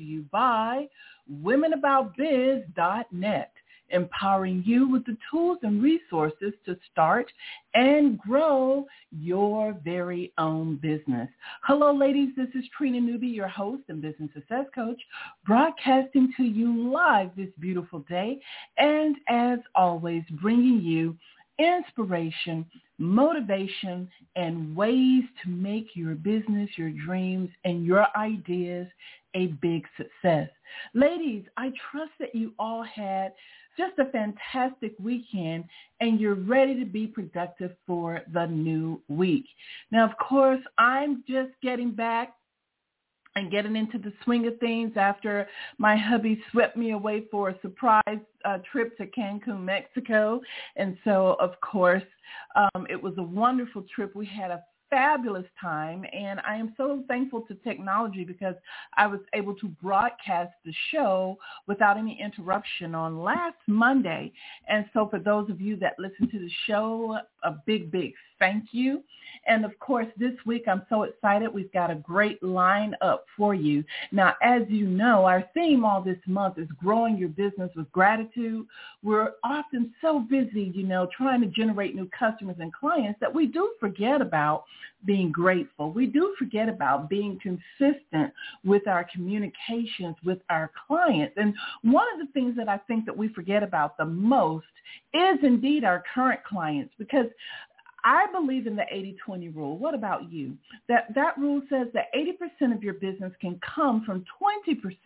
To you by womenaboutbiz.net empowering you with the tools and resources to start and grow your very own business. Hello, ladies. This is Trina Newby, your host and business success coach, broadcasting to you live this beautiful day. And as always, bringing you inspiration, motivation, and ways to make your business, your dreams, and your ideas a big success. Ladies, I trust that you all had just a fantastic weekend and you're ready to be productive for the new week. Now, of course, I'm just getting back and getting into the swing of things after my hubby swept me away for a surprise uh, trip to Cancun, Mexico. And so, of course, um, it was a wonderful trip. We had a fabulous time and I am so thankful to technology because I was able to broadcast the show without any interruption on last Monday. And so for those of you that listen to the show, a big, big thank you. And of course, this week I'm so excited. We've got a great lineup for you. Now, as you know, our theme all this month is growing your business with gratitude. We're often so busy, you know, trying to generate new customers and clients that we do forget about being grateful. We do forget about being consistent with our communications with our clients. And one of the things that I think that we forget about the most is indeed our current clients because I believe in the 80-20 rule. What about you? That that rule says that 80% of your business can come from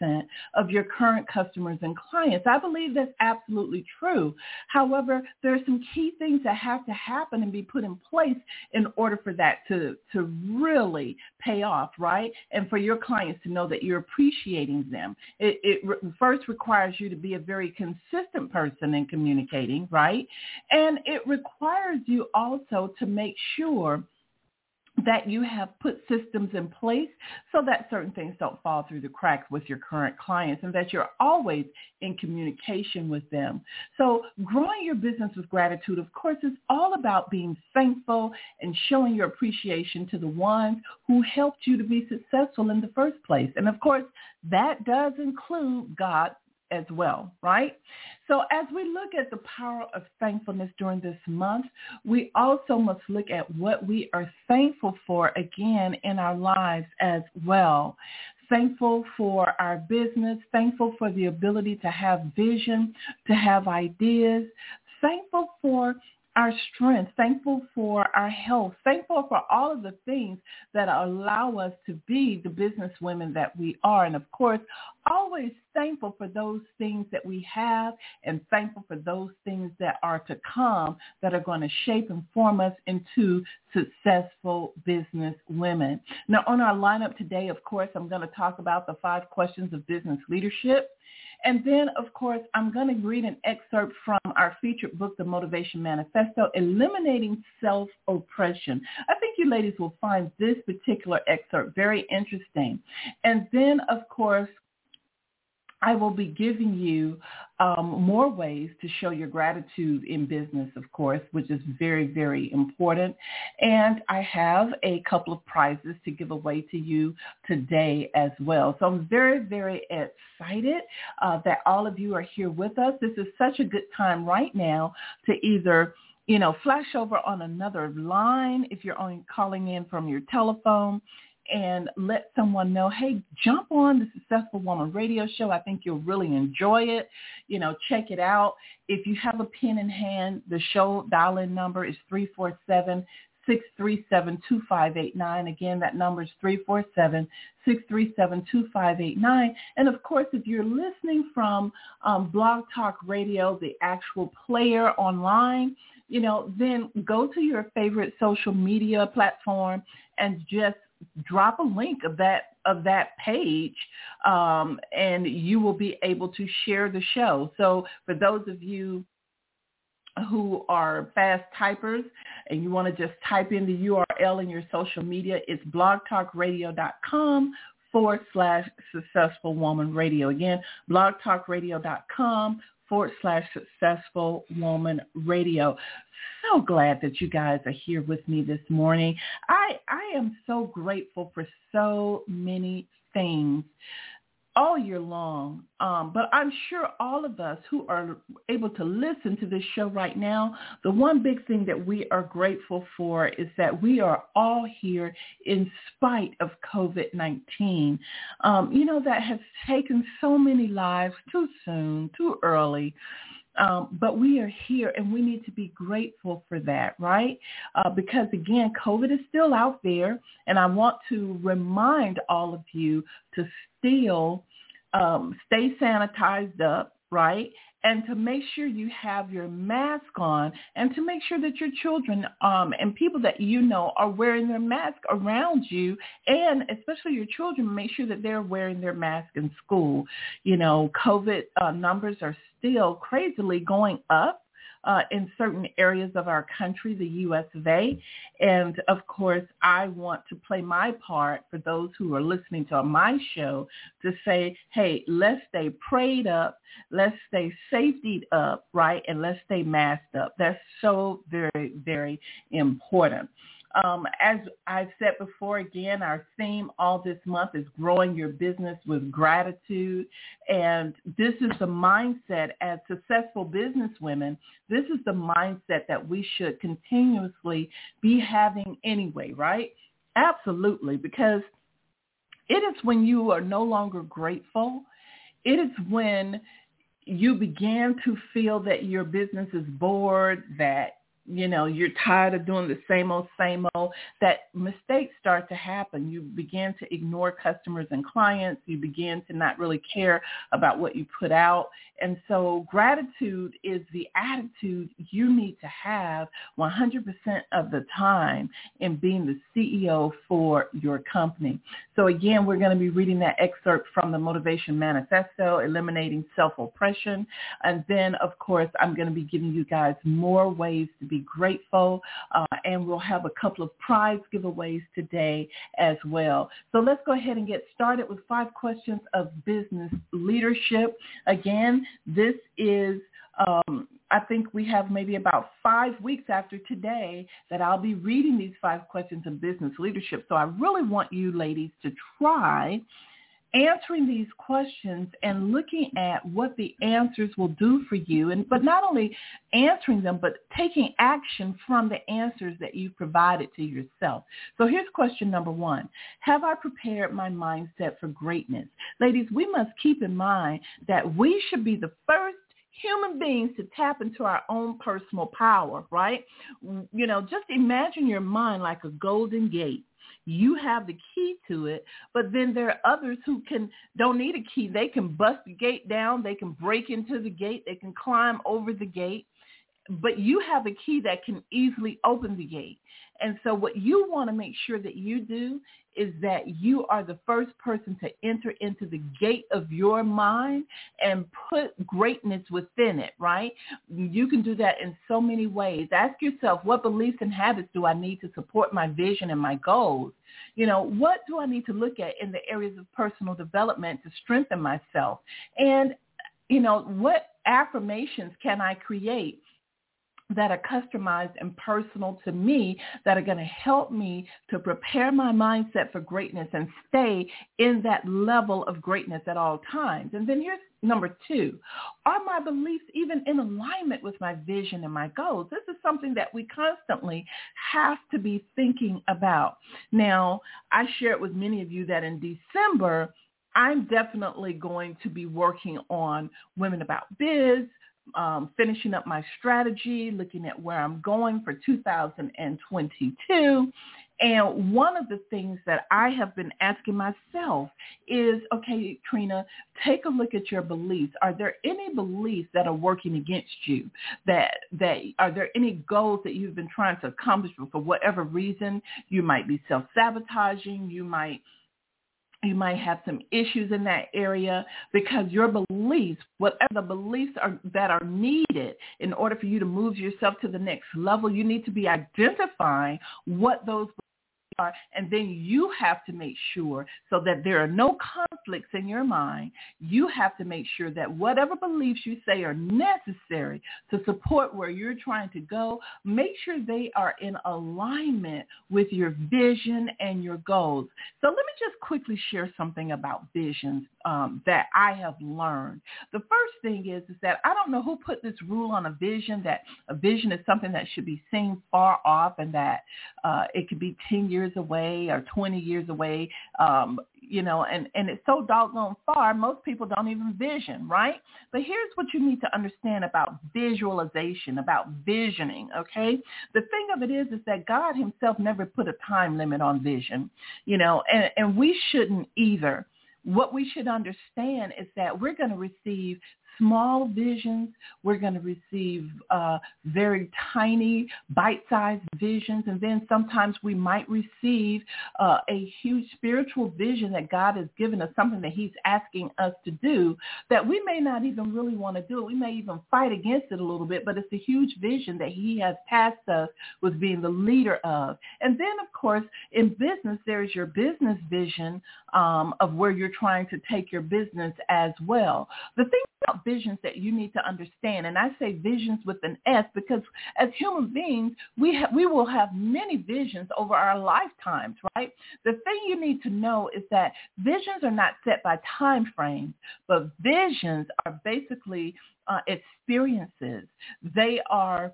20% of your current customers and clients. I believe that's absolutely true. However, there are some key things that have to happen and be put in place in order for that to to really pay off, right? And for your clients to know that you're appreciating them. It, it first requires you to be a very consistent person in communicating, right? And it requires you also to make sure that you have put systems in place so that certain things don't fall through the cracks with your current clients and that you're always in communication with them. So growing your business with gratitude, of course, is all about being thankful and showing your appreciation to the ones who helped you to be successful in the first place. And of course, that does include God as well, right? So as we look at the power of thankfulness during this month, we also must look at what we are thankful for again in our lives as well. Thankful for our business, thankful for the ability to have vision, to have ideas, thankful for our strength, thankful for our health, thankful for all of the things that allow us to be the business women that we are. And of course, always thankful for those things that we have and thankful for those things that are to come that are going to shape and form us into successful business women. Now on our lineup today, of course, I'm going to talk about the five questions of business leadership. And then, of course, I'm going to read an excerpt from our featured book, The Motivation Manifesto, Eliminating Self-Oppression. I think you ladies will find this particular excerpt very interesting. And then, of course, I will be giving you um, more ways to show your gratitude in business, of course, which is very, very important. And I have a couple of prizes to give away to you today as well. So I'm very, very excited uh, that all of you are here with us. This is such a good time right now to either you know, flash over on another line if you're only calling in from your telephone and let someone know, hey, jump on the Successful Woman radio show. I think you'll really enjoy it. You know, check it out. If you have a pen in hand, the show dial-in number is 347 637-2589. Again, that number is 347-637-2589. And of course, if you're listening from um, Blog Talk Radio, the actual player online, you know, then go to your favorite social media platform and just drop a link of that of that page um, and you will be able to share the show. So for those of you who are fast typers and you want to just type in the URL in your social media, it's blogtalkradio.com forward slash successful woman radio. Again, blogtalkradio.com forward slash successful woman radio. So glad that you guys are here with me this morning. I, I am so grateful for so many things. Year long. Um, but I'm sure all of us who are able to listen to this show right now, the one big thing that we are grateful for is that we are all here in spite of COVID-19. Um, you know, that has taken so many lives too soon, too early. Um, but we are here and we need to be grateful for that, right? Uh, because again, COVID is still out there and I want to remind all of you to still um, stay sanitized up, right? And to make sure you have your mask on and to make sure that your children um, and people that you know are wearing their mask around you and especially your children make sure that they're wearing their mask in school. You know, COVID uh, numbers are still crazily going up uh, in certain areas of our country, the U.S. of A. And of course, I want to play my part for those who are listening to my show to say, hey, let's stay prayed up, let's stay safetied up, right? And let's stay masked up. That's so very, very important. Um, as I've said before, again, our theme all this month is growing your business with gratitude. And this is the mindset as successful business women. This is the mindset that we should continuously be having anyway, right? Absolutely, because it is when you are no longer grateful. It is when you began to feel that your business is bored, that you know, you're tired of doing the same old, same old, that mistakes start to happen. You begin to ignore customers and clients. You begin to not really care about what you put out. And so gratitude is the attitude you need to have 100% of the time in being the CEO for your company. So again, we're going to be reading that excerpt from the Motivation Manifesto, Eliminating Self-Oppression. And then, of course, I'm going to be giving you guys more ways to be grateful. Uh, and we'll have a couple of prize giveaways today as well. So let's go ahead and get started with five questions of business leadership. Again, this is, um, I think we have maybe about five weeks after today that I'll be reading these five questions of business leadership. So I really want you ladies to try answering these questions and looking at what the answers will do for you and but not only answering them but taking action from the answers that you've provided to yourself. So here's question number 1. Have I prepared my mindset for greatness? Ladies, we must keep in mind that we should be the first human beings to tap into our own personal power, right? You know, just imagine your mind like a golden gate you have the key to it, but then there are others who can don't need a key. They can bust the gate down, they can break into the gate, they can climb over the gate, but you have a key that can easily open the gate. And so what you want to make sure that you do is that you are the first person to enter into the gate of your mind and put greatness within it, right? You can do that in so many ways. Ask yourself, what beliefs and habits do I need to support my vision and my goals? You know, what do I need to look at in the areas of personal development to strengthen myself? And, you know, what affirmations can I create that are customized and personal to me that are going to help me to prepare my mindset for greatness and stay in that level of greatness at all times. And then here's number two. Are my beliefs even in alignment with my vision and my goals? This is something that we constantly have to be thinking about. Now, I shared with many of you that in December, I'm definitely going to be working on Women About Biz, um, finishing up my strategy, looking at where I'm going for 2022. And one of the things that I have been asking myself is, okay, Trina, take a look at your beliefs. Are there any beliefs that are working against you? That that are there any goals that you've been trying to accomplish but for whatever reason you might be self-sabotaging, you might you might have some issues in that area because your beliefs, whatever the beliefs are that are needed in order for you to move yourself to the next level, you need to be identifying what those are, and then you have to make sure so that there are no conflicts in your mind. You have to make sure that whatever beliefs you say are necessary to support where you're trying to go, make sure they are in alignment with your vision and your goals. So let me just quickly share something about visions um, that I have learned. The first thing is is that I don't know who put this rule on a vision that a vision is something that should be seen far off and that uh, it could be 10 years away or 20 years away. Um, you know, and, and it's so doggone far, most people don't even vision, right? But here's what you need to understand about visualization, about visioning, okay? The thing of it is, is that God himself never put a time limit on vision, you know, and, and we shouldn't either what we should understand is that we're going to receive small visions. We're going to receive uh, very tiny, bite-sized visions. And then sometimes we might receive uh, a huge spiritual vision that God has given us, something that he's asking us to do that we may not even really want to do. We may even fight against it a little bit, but it's a huge vision that he has tasked us with being the leader of. And then, of course, in business, there's your business vision um, of where you're trying to take your business as well. The thing about visions that you need to understand, and I say visions with an S because as human beings, we ha- we will have many visions over our lifetimes, right? The thing you need to know is that visions are not set by time frames, but visions are basically uh, experiences. They are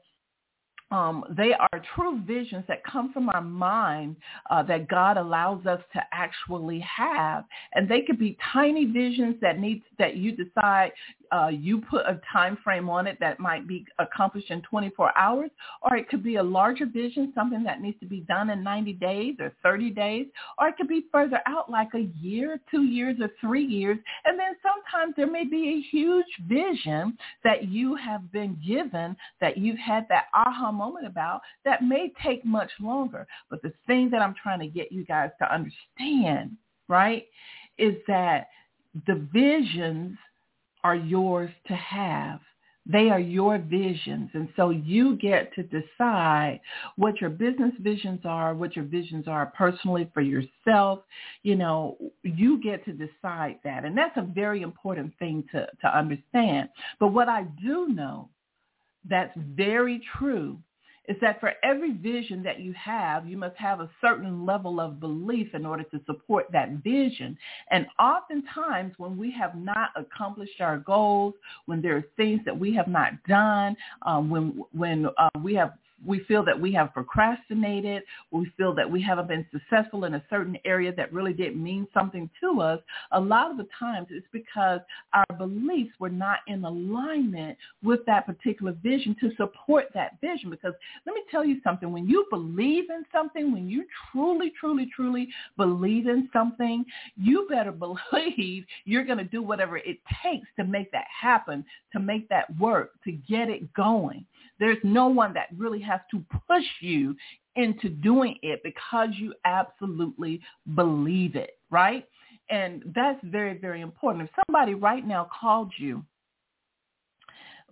um, they are true visions that come from our mind uh, that God allows us to actually have, and they could be tiny visions that need that you decide uh, you put a time frame on it that might be accomplished in 24 hours, or it could be a larger vision, something that needs to be done in 90 days or 30 days, or it could be further out like a year, two years, or three years. And then sometimes there may be a huge vision that you have been given that you've had that aha moment about that may take much longer. But the thing that I'm trying to get you guys to understand, right, is that the visions are yours to have. They are your visions. And so you get to decide what your business visions are, what your visions are personally for yourself. You know, you get to decide that. And that's a very important thing to, to understand. But what I do know that's very true is that for every vision that you have, you must have a certain level of belief in order to support that vision. And oftentimes when we have not accomplished our goals, when there are things that we have not done, um, when, when uh, we have we feel that we have procrastinated, we feel that we haven't been successful in a certain area that really didn't mean something to us, a lot of the times it's because our beliefs were not in alignment with that particular vision to support that vision. Because let me tell you something, when you believe in something, when you truly, truly, truly believe in something, you better believe you're going to do whatever it takes to make that happen, to make that work, to get it going. There's no one that really has to push you into doing it because you absolutely believe it, right? And that's very, very important. If somebody right now called you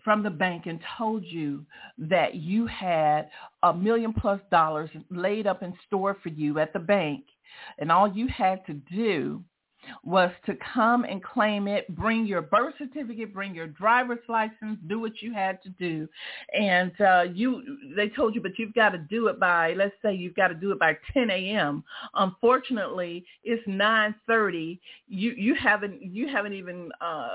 from the bank and told you that you had a million plus dollars laid up in store for you at the bank and all you had to do was to come and claim it, bring your birth certificate, bring your driver's license, do what you had to do. And uh, you, they told you, but you've got to do it by, let's say you've got to do it by 10 a.m. Unfortunately, it's 9:30. You you haven't you haven't even uh,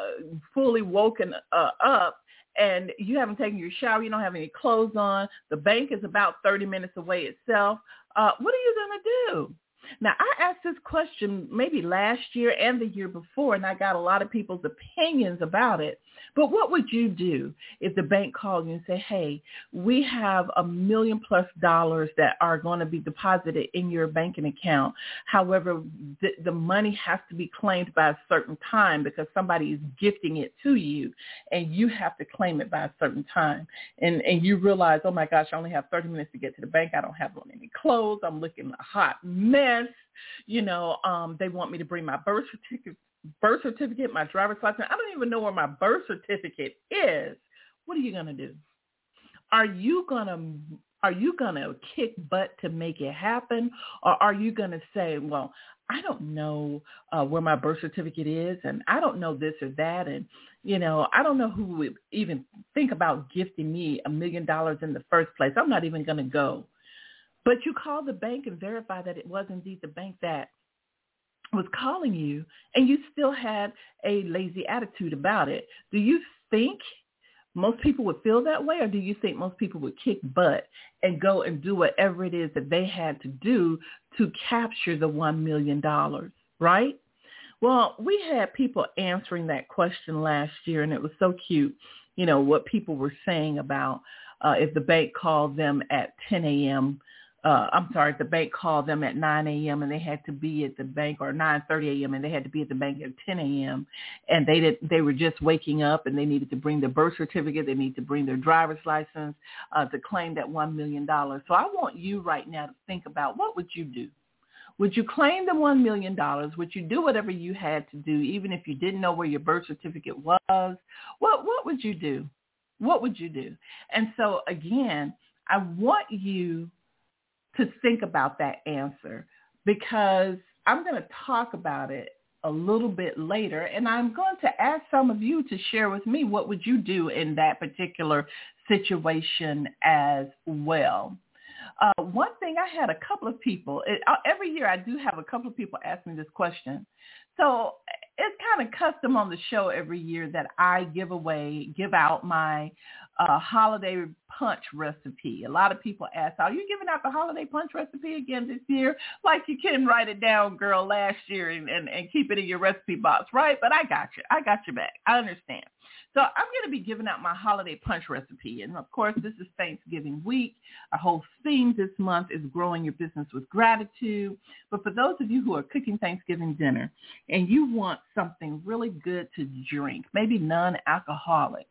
fully woken uh, up and you haven't taken your shower, you don't have any clothes on, the bank is about 30 minutes away itself, uh, what are you going to do? Now, I asked this question maybe last year and the year before, and I got a lot of people's opinions about it. But what would you do if the bank called you and said, hey, we have a million plus dollars that are going to be deposited in your banking account. However, the, the money has to be claimed by a certain time because somebody is gifting it to you and you have to claim it by a certain time. And, and you realize, oh my gosh, I only have 30 minutes to get to the bank. I don't have on any clothes. I'm looking a hot mess. You know, um, they want me to bring my birth certificate birth certificate, my driver's license. I don't even know where my birth certificate is. What are you to do? Are you to are you going to kick butt to make it happen or are you going to say, well, I don't know uh, where my birth certificate is and I don't know this or that and you know, I don't know who would even think about gifting me a million dollars in the first place. I'm not even going to go. But you call the bank and verify that it was indeed the bank that was calling you and you still had a lazy attitude about it, do you think most people would feel that way or do you think most people would kick butt and go and do whatever it is that they had to do to capture the $1 million, right? Well, we had people answering that question last year and it was so cute, you know, what people were saying about uh, if the bank called them at 10 a.m., uh, I'm sorry, the bank called them at 9 a.m. and they had to be at the bank or 9:30 a.m. and they had to be at the bank at 10 a.m. and they did they were just waking up and they needed to bring their birth certificate, they need to bring their driver's license uh, to claim that one million dollars. So I want you right now to think about what would you do? Would you claim the one million dollars? Would you do whatever you had to do, even if you didn't know where your birth certificate was? What what would you do? What would you do? And so again, I want you to think about that answer because I'm going to talk about it a little bit later and I'm going to ask some of you to share with me what would you do in that particular situation as well. Uh, one thing I had a couple of people, it, uh, every year I do have a couple of people ask me this question. So it's kind of custom on the show every year that I give away, give out my uh, holiday punch recipe. A lot of people ask, are you giving out the holiday punch recipe again this year? Like you can write it down, girl, last year and, and, and keep it in your recipe box, right? But I got you. I got your back. I understand. So I'm going to be giving out my holiday punch recipe. And of course, this is Thanksgiving week. Our whole theme this month is growing your business with gratitude. But for those of you who are cooking Thanksgiving dinner and you want something really good to drink, maybe non-alcoholic,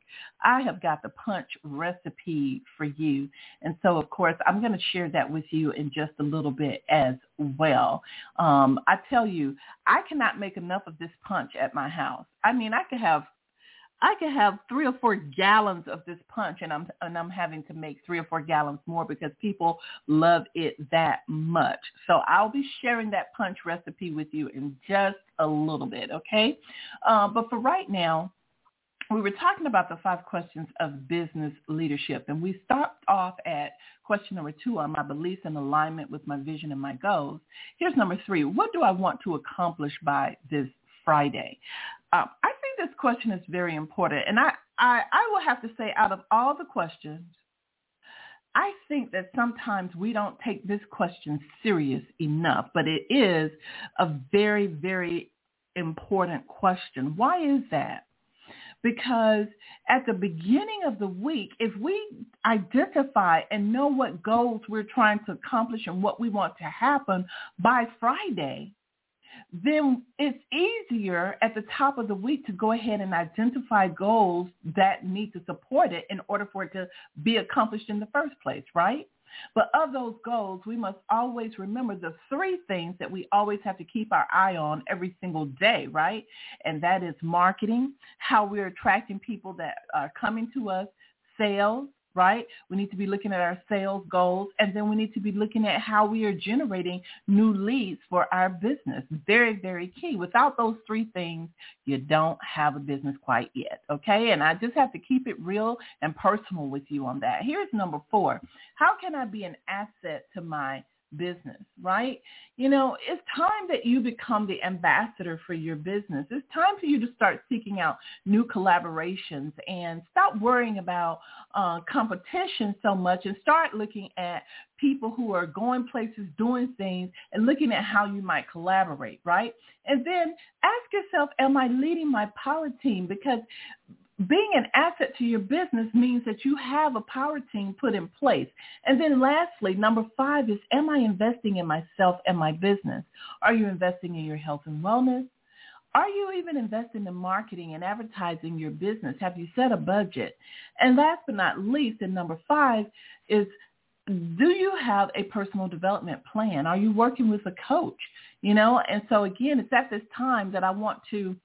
I have got the punch recipe for you. And so, of course, I'm going to share that with you in just a little bit as well. Um, I tell you, I cannot make enough of this punch at my house. I mean, I could have I could have three or four gallons of this punch and I'm and I'm having to make three or four gallons more because people love it that much. So I'll be sharing that punch recipe with you in just a little bit, okay? Uh, but for right now, we were talking about the five questions of business leadership, and we stopped off at question number two on my beliefs in alignment with my vision and my goals. Here's number three. What do I want to accomplish by this Friday? Um, I think this question is very important. And I, I, I will have to say out of all the questions, I think that sometimes we don't take this question serious enough, but it is a very, very important question. Why is that? Because at the beginning of the week, if we identify and know what goals we're trying to accomplish and what we want to happen by Friday, then it's easier at the top of the week to go ahead and identify goals that need to support it in order for it to be accomplished in the first place, right? But of those goals, we must always remember the three things that we always have to keep our eye on every single day, right? And that is marketing, how we're attracting people that are coming to us, sales, right? We need to be looking at our sales goals and then we need to be looking at how we are generating new leads for our business. Very, very key. Without those three things, you don't have a business quite yet, okay? And I just have to keep it real and personal with you on that. Here's number four. How can I be an asset to my business, right? You know, it's time that you become the ambassador for your business. It's time for you to start seeking out new collaborations and stop worrying about uh, competition so much and start looking at people who are going places, doing things, and looking at how you might collaborate, right? And then ask yourself, am I leading my power team? Because being an asset to your business means that you have a power team put in place. And then lastly, number five is, am I investing in myself and my business? Are you investing in your health and wellness? Are you even investing in marketing and advertising your business? Have you set a budget? And last but not least, and number five is, do you have a personal development plan? Are you working with a coach? You know, and so again, it's at this time that I want to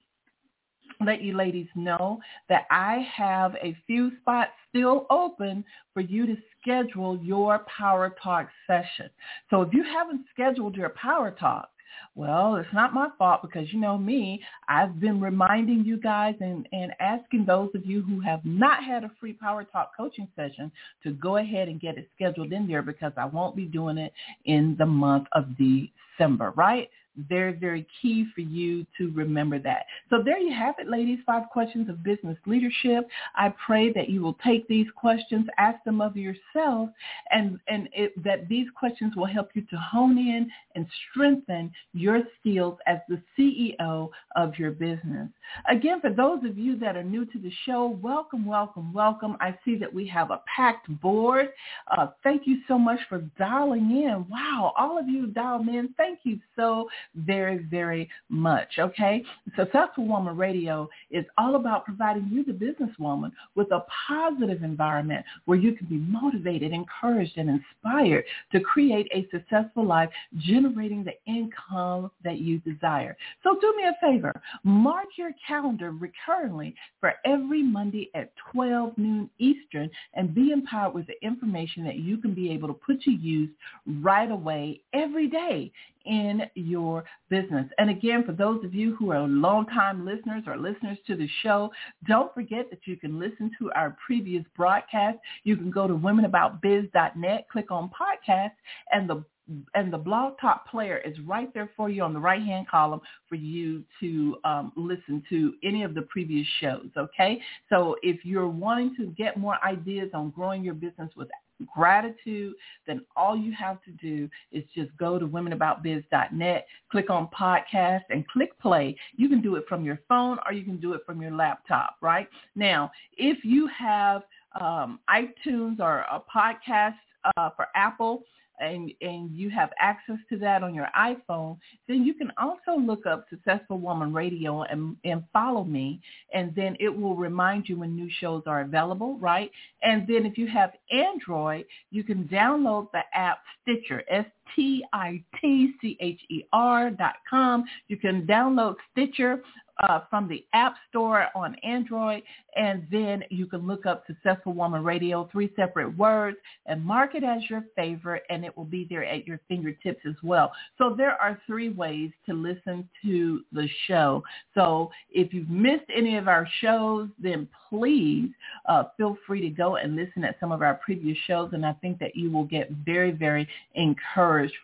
let you ladies know that I have a few spots still open for you to schedule your Power Talk session. So if you haven't scheduled your Power Talk, well, it's not my fault because you know me. I've been reminding you guys and, and asking those of you who have not had a free Power Talk coaching session to go ahead and get it scheduled in there because I won't be doing it in the month of December, right? Very, very key for you to remember that. So there you have it, ladies, five questions of business leadership. I pray that you will take these questions, ask them of yourself, and, and it, that these questions will help you to hone in and strengthen your skills as the CEO of your business. Again, for those of you that are new to the show, welcome, welcome, welcome. I see that we have a packed board. Uh, thank you so much for dialing in. Wow, all of you dialed in. Thank you so very, very much. Okay. Successful Woman Radio is all about providing you, the businesswoman, with a positive environment where you can be motivated, encouraged, and inspired to create a successful life, generating the income that you desire. So do me a favor. Mark your calendar recurrently for every Monday at 12 noon Eastern and be empowered with the information that you can be able to put to use right away every day in your business. And again, for those of you who are longtime listeners or listeners to the show, don't forget that you can listen to our previous broadcast. You can go to womenaboutbiz.net, click on podcast, and the and the blog talk player is right there for you on the right hand column for you to um, listen to any of the previous shows okay so if you're wanting to get more ideas on growing your business with gratitude, then all you have to do is just go to womenaboutbiz.net, click on podcast and click play. You can do it from your phone or you can do it from your laptop, right? Now, if you have um, iTunes or a podcast uh, for Apple, and, and you have access to that on your iPhone, then you can also look up Successful Woman Radio and, and follow me. And then it will remind you when new shows are available, right? And then if you have Android, you can download the app Stitcher, S-T-I-T-C-H-E-R dot com. You can download Stitcher uh, from the App Store on Android, and then you can look up Successful Woman Radio, three separate words, and mark it as your favorite, and it will be there at your fingertips as well. So there are three ways to listen to the show. So if you've missed any of our shows, then please uh, feel free to go and listen at some of our previous shows, and I think that you will get very, very encouraged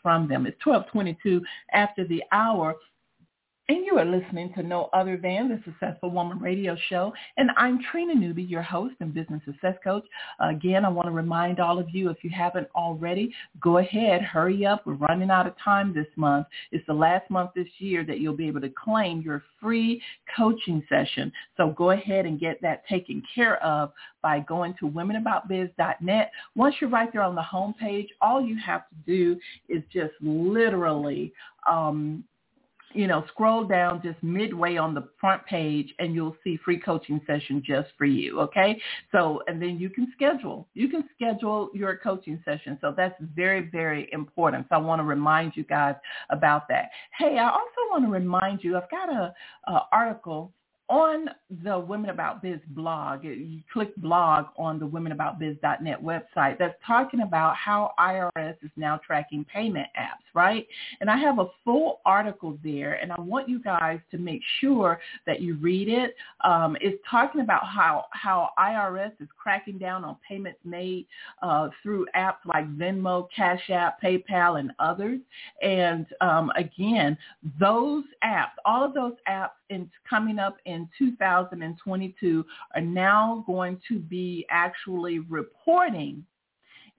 from them. It's 1222 after the hour. And you are listening to no other than the Successful Woman Radio Show. And I'm Trina Newby, your host and business success coach. Again, I want to remind all of you, if you haven't already, go ahead, hurry up. We're running out of time this month. It's the last month this year that you'll be able to claim your free coaching session. So go ahead and get that taken care of by going to womenaboutbiz.net. Once you're right there on the home page, all you have to do is just literally um, you know, scroll down just midway on the front page and you'll see free coaching session just for you. Okay. So, and then you can schedule, you can schedule your coaching session. So that's very, very important. So I want to remind you guys about that. Hey, I also want to remind you, I've got a, a article on the Women About Biz blog, you click blog on the womenaboutbiz.net website that's talking about how IRS is now tracking payment apps, right? And I have a full article there, and I want you guys to make sure that you read it. Um, it's talking about how, how IRS is cracking down on payments made uh, through apps like Venmo, Cash App, PayPal, and others. And um, again, those apps, all of those apps in, coming up in 2022 are now going to be actually reporting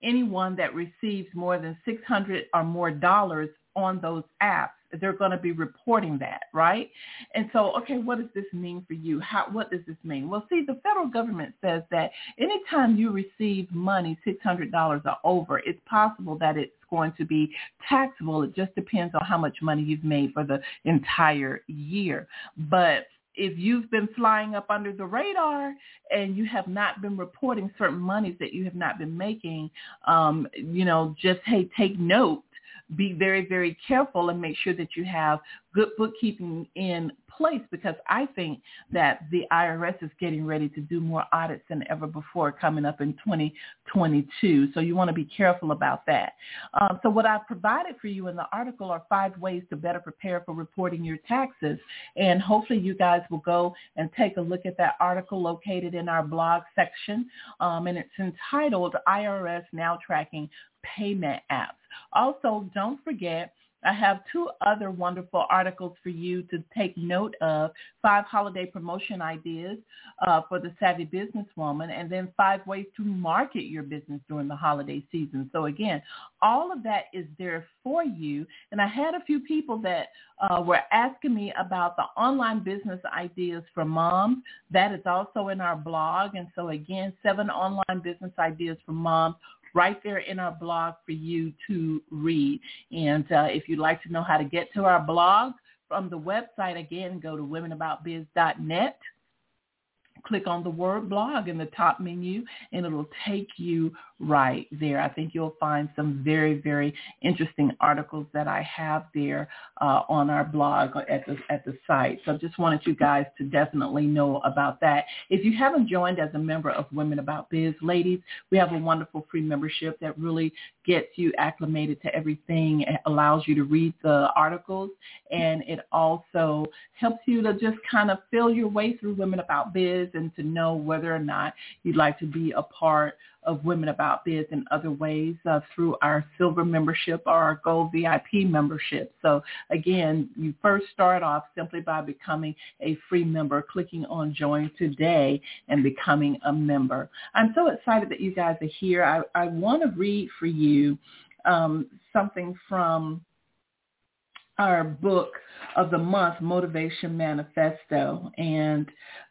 anyone that receives more than 600 or more dollars on those apps they're going to be reporting that, right? And so, okay, what does this mean for you? How, what does this mean? Well, see, the federal government says that anytime you receive money, $600 or over, it's possible that it's going to be taxable. It just depends on how much money you've made for the entire year. But if you've been flying up under the radar and you have not been reporting certain monies that you have not been making, um, you know, just hey, take note be very, very careful and make sure that you have good bookkeeping in place because I think that the IRS is getting ready to do more audits than ever before coming up in 2022. So you want to be careful about that. Um, so what I've provided for you in the article are five ways to better prepare for reporting your taxes. And hopefully you guys will go and take a look at that article located in our blog section. Um, and it's entitled IRS Now Tracking Payment Apps. Also, don't forget I have two other wonderful articles for you to take note of. Five holiday promotion ideas uh, for the savvy businesswoman, and then five ways to market your business during the holiday season. So again, all of that is there for you. And I had a few people that uh, were asking me about the online business ideas for moms. That is also in our blog. And so again, seven online business ideas for moms right there in our blog for you to read. And uh, if you'd like to know how to get to our blog from the website, again, go to womenaboutbiz.net click on the word blog in the top menu and it'll take you right there. I think you'll find some very, very interesting articles that I have there uh, on our blog at the, at the site. So I just wanted you guys to definitely know about that. If you haven't joined as a member of Women About Biz, ladies, we have a wonderful free membership that really gets you acclimated to everything. It allows you to read the articles and it also helps you to just kind of feel your way through Women About Biz and to know whether or not you'd like to be a part of Women About Biz in other ways uh, through our silver membership or our gold VIP membership. So again, you first start off simply by becoming a free member, clicking on join today and becoming a member. I'm so excited that you guys are here. I, I want to read for you um, something from our book of the month, Motivation Manifesto. And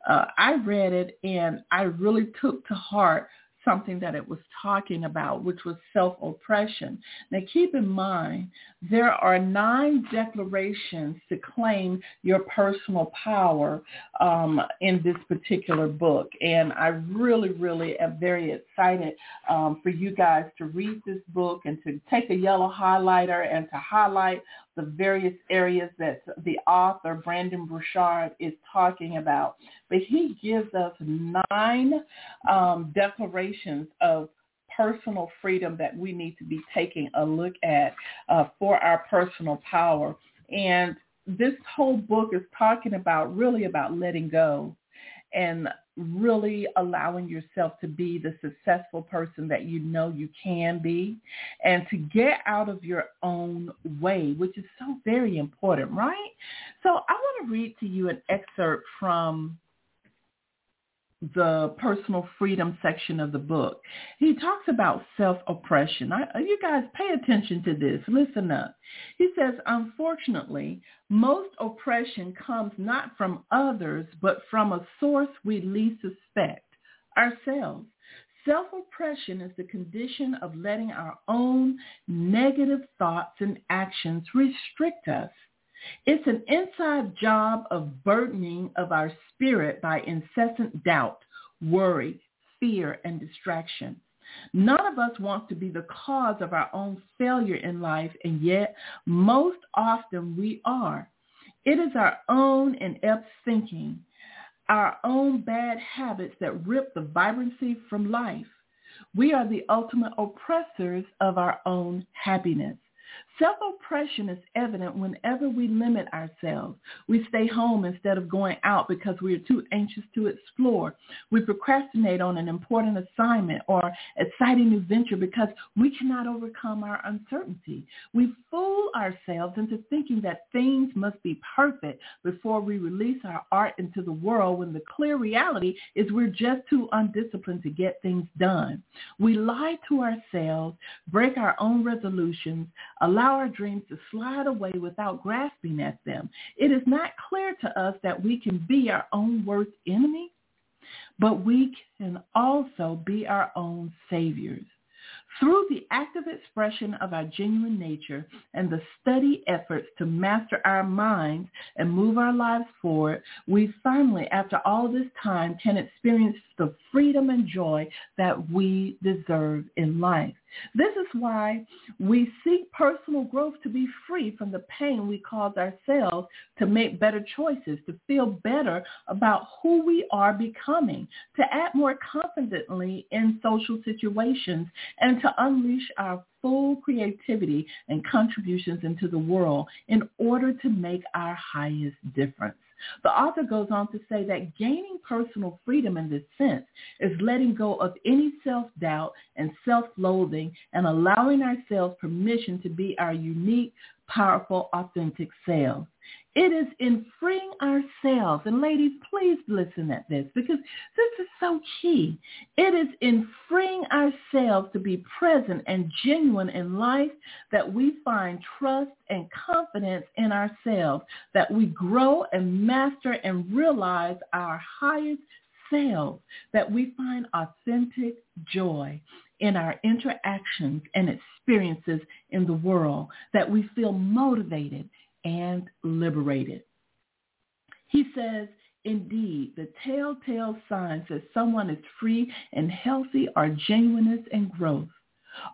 uh, I read it and I really took to heart something that it was talking about, which was self-oppression. Now keep in mind, there are nine declarations to claim your personal power um, in this particular book. And I really, really am very excited um, for you guys to read this book and to take a yellow highlighter and to highlight the various areas that the author, Brendon Burchard, is talking about. But he gives us nine um, declarations of personal freedom that we need to be taking a look at uh, for our personal power. And this whole book is talking about really about letting go and really allowing yourself to be the successful person that you know you can be and to get out of your own way, which is so very important, right? So I want to read to you an excerpt from the personal freedom section of the book. He talks about self-oppression. I, uh, you guys pay attention to this. Listen up. He says, unfortunately, most oppression comes not from others, but from a source we least suspect, ourselves. Self-oppression is the condition of letting our own negative thoughts and actions restrict us. It's an inside job of burdening of our spirit by incessant doubt, worry, fear, and distraction. None of us wants to be the cause of our own failure in life, and yet most often we are. It is our own inept thinking, our own bad habits that rip the vibrancy from life. We are the ultimate oppressors of our own happiness. Self-oppression is evident whenever we limit ourselves. We stay home instead of going out because we are too anxious to explore. We procrastinate on an important assignment or exciting new venture because we cannot overcome our uncertainty. We fool ourselves into thinking that things must be perfect before we release our art into the world when the clear reality is we're just too undisciplined to get things done. We lie to ourselves, break our own resolutions, allow our dreams to slide away without grasping at them. It is not clear to us that we can be our own worst enemy, but we can also be our own saviors. Through the active expression of our genuine nature and the steady efforts to master our minds and move our lives forward, we finally, after all this time, can experience the freedom and joy that we deserve in life. This is why we seek personal growth to be free from the pain we cause ourselves to make better choices, to feel better about who we are becoming, to act more confidently in social situations, and to unleash our full creativity and contributions into the world in order to make our highest difference. The author goes on to say that gaining personal freedom in this sense is letting go of any self-doubt and self-loathing and allowing ourselves permission to be our unique powerful, authentic sales. It is in freeing ourselves, and ladies, please listen at this because this is so key. It is in freeing ourselves to be present and genuine in life that we find trust and confidence in ourselves, that we grow and master and realize our highest selves, that we find authentic joy in our interactions and experiences in the world, that we feel motivated and liberated. He says, indeed, the telltale signs that someone is free and healthy are genuineness and growth.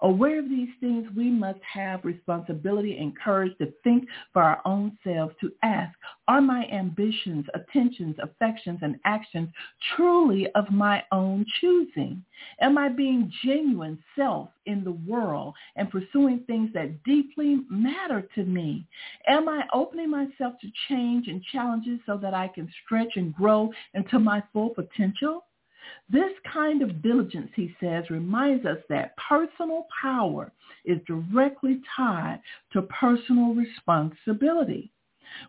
Aware of these things, we must have responsibility and courage to think for our own selves, to ask, are my ambitions, attentions, affections, and actions truly of my own choosing? Am I being genuine self in the world and pursuing things that deeply matter to me? Am I opening myself to change and challenges so that I can stretch and grow into my full potential? This kind of diligence, he says, reminds us that personal power is directly tied to personal responsibility,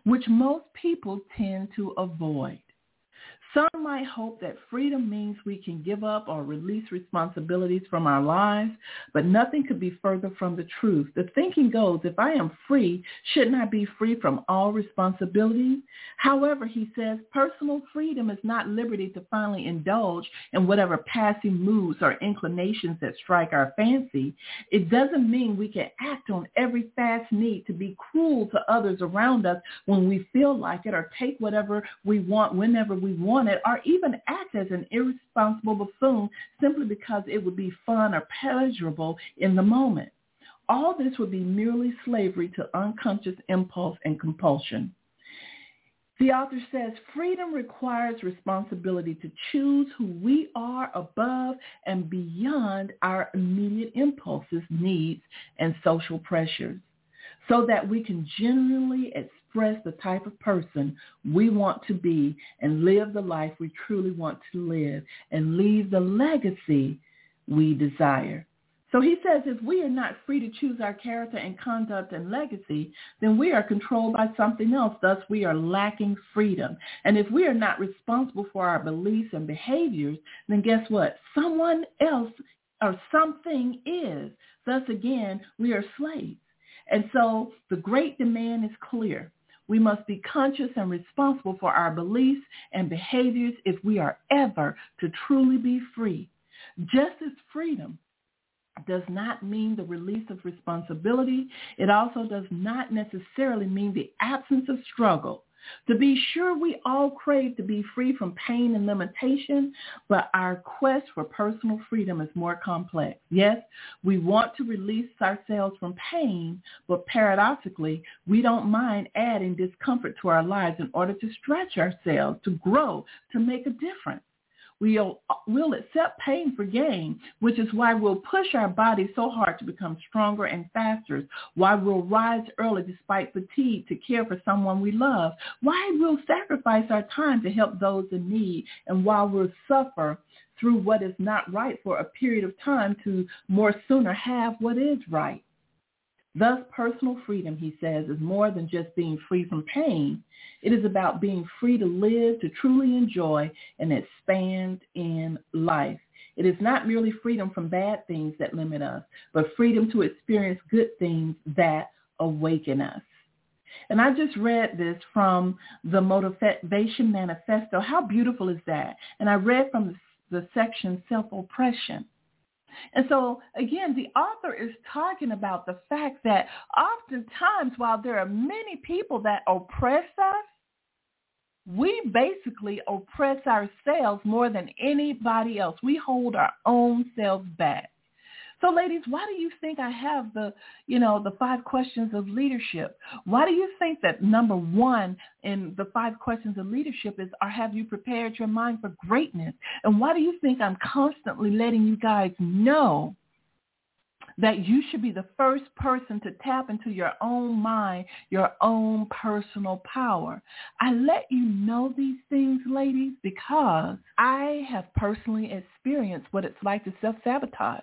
which most people tend to avoid. Some might hope that freedom means we can give up or release responsibilities from our lives, but nothing could be further from the truth. The thinking goes, if I am free, shouldn't I be free from all responsibility? However, he says, personal freedom is not liberty to finally indulge in whatever passing moods or inclinations that strike our fancy. It doesn't mean we can act on every fast need to be cruel to others around us when we feel like it or take whatever we want whenever we want it or even act as an irresponsible buffoon simply because it would be fun or pleasurable in the moment. All this would be merely slavery to unconscious impulse and compulsion. The author says freedom requires responsibility to choose who we are above and beyond our immediate impulses, needs, and social pressures so that we can genuinely express the type of person we want to be and live the life we truly want to live and leave the legacy we desire. So he says if we are not free to choose our character and conduct and legacy, then we are controlled by something else. Thus, we are lacking freedom. And if we are not responsible for our beliefs and behaviors, then guess what? Someone else or something is. Thus, again, we are slaves. And so the great demand is clear. We must be conscious and responsible for our beliefs and behaviors if we are ever to truly be free. Just as freedom does not mean the release of responsibility, it also does not necessarily mean the absence of struggle. To be sure, we all crave to be free from pain and limitation, but our quest for personal freedom is more complex. Yes, we want to release ourselves from pain, but paradoxically, we don't mind adding discomfort to our lives in order to stretch ourselves, to grow, to make a difference. We'll, we'll accept pain for gain, which is why we'll push our bodies so hard to become stronger and faster, why we'll rise early despite fatigue to care for someone we love, why we'll sacrifice our time to help those in need, and while we'll suffer through what is not right for a period of time to more sooner have what is right. Thus, personal freedom, he says, is more than just being free from pain. It is about being free to live, to truly enjoy, and expand in life. It is not merely freedom from bad things that limit us, but freedom to experience good things that awaken us. And I just read this from the Motivation Manifesto. How beautiful is that? And I read from the, section Self-Oppression. And so again, the author is talking about the fact that oftentimes while there are many people that oppress us, we basically oppress ourselves more than anybody else. We hold our own selves back. So ladies, why do you think I have the, you know, the five questions of leadership? Why do you think that number one in the five questions of leadership is, or have you prepared your mind for greatness? And why do you think I'm constantly letting you guys know that you should be the first person to tap into your own mind, your own personal power. I let you know these things, ladies, because I have personally experienced what it's like to self-sabotage.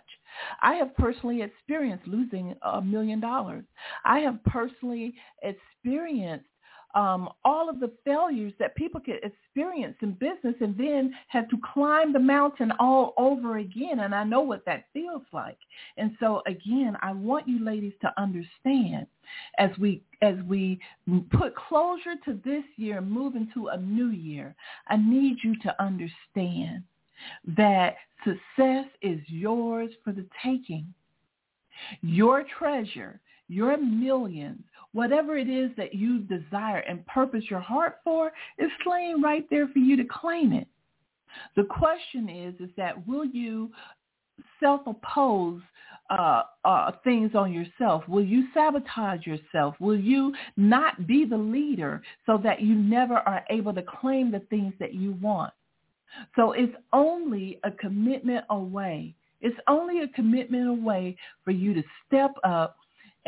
I have personally experienced losing a million dollars. I have personally experienced um, all of the failures that people can experience in business and then have to climb the mountain all over again. And I know what that feels like. And so again, I want you ladies to understand as we as we put closure to this year and move into a new year, I need you to understand that success is yours for the taking. Your treasure, your millions, whatever it is that you desire and purpose your heart for is laying right there for you to claim it. The question is, is that will you self-oppose uh, uh, things on yourself? Will you sabotage yourself? Will you not be the leader so that you never are able to claim the things that you want? So it's only a commitment away. It's only a commitment away for you to step up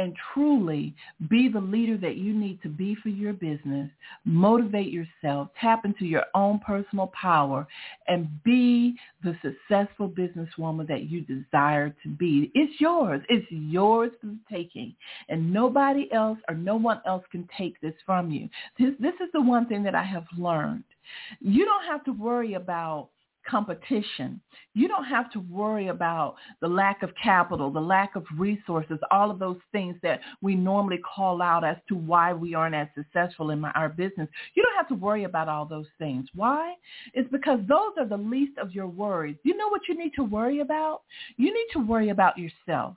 and truly be the leader that you need to be for your business, motivate yourself, tap into your own personal power, and be the successful businesswoman that you desire to be. It's yours. It's yours for the taking. And nobody else or no one else can take this from you. This, this is the one thing that I have learned. You don't have to worry about competition. You don't have to worry about the lack of capital, the lack of resources, all of those things that we normally call out as to why we aren't as successful in my, our business. You don't have to worry about all those things. Why? It's because those are the least of your worries. You know what you need to worry about? You need to worry about yourself.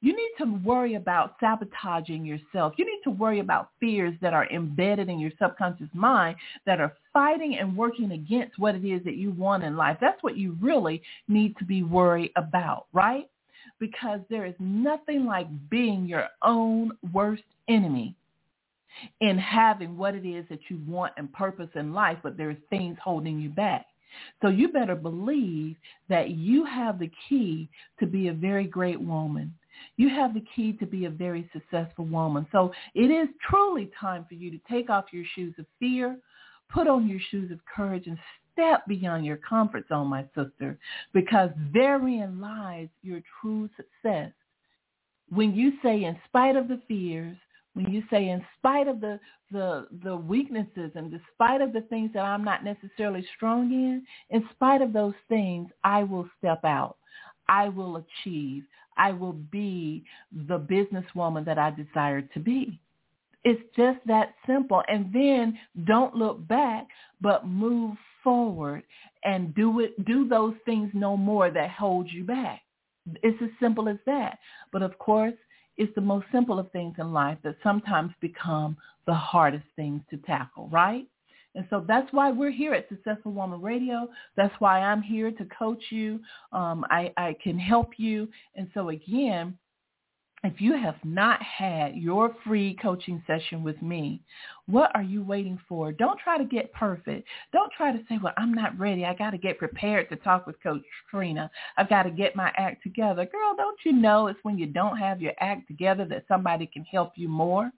You need to worry about sabotaging yourself. You need to worry about fears that are embedded in your subconscious mind that are fighting and working against what it is that you want in life. That's what you really need to be worried about, right? Because there is nothing like being your own worst enemy in having what it is that you want and purpose in life, but there's things holding you back. So you better believe that you have the key to be a very great woman. You have the key to be a very successful woman. So it is truly time for you to take off your shoes of fear, put on your shoes of courage, and step beyond your comfort zone, my sister, because therein lies your true success. When you say, in spite of the fears, when you say in spite of the, the the weaknesses and despite of the things that I'm not necessarily strong in, in spite of those things, I will step out. I will achieve. I will be the businesswoman that I desire to be. It's just that simple. And then don't look back, but move forward and do it, do those things no more that hold you back. It's as simple as that. But of course, it's the most simple of things in life that sometimes become the hardest things to tackle, right? And so that's why we're here at Successful Woman Radio. That's why I'm here to coach you. Um, I, I can help you. And so again, if you have not had your free coaching session with me, what are you waiting for? Don't try to get perfect. Don't try to say, well, I'm not ready. I got to get prepared to talk with Coach Trina. I've got to get my act together. Girl, don't you know it's when you don't have your act together that somebody can help you more?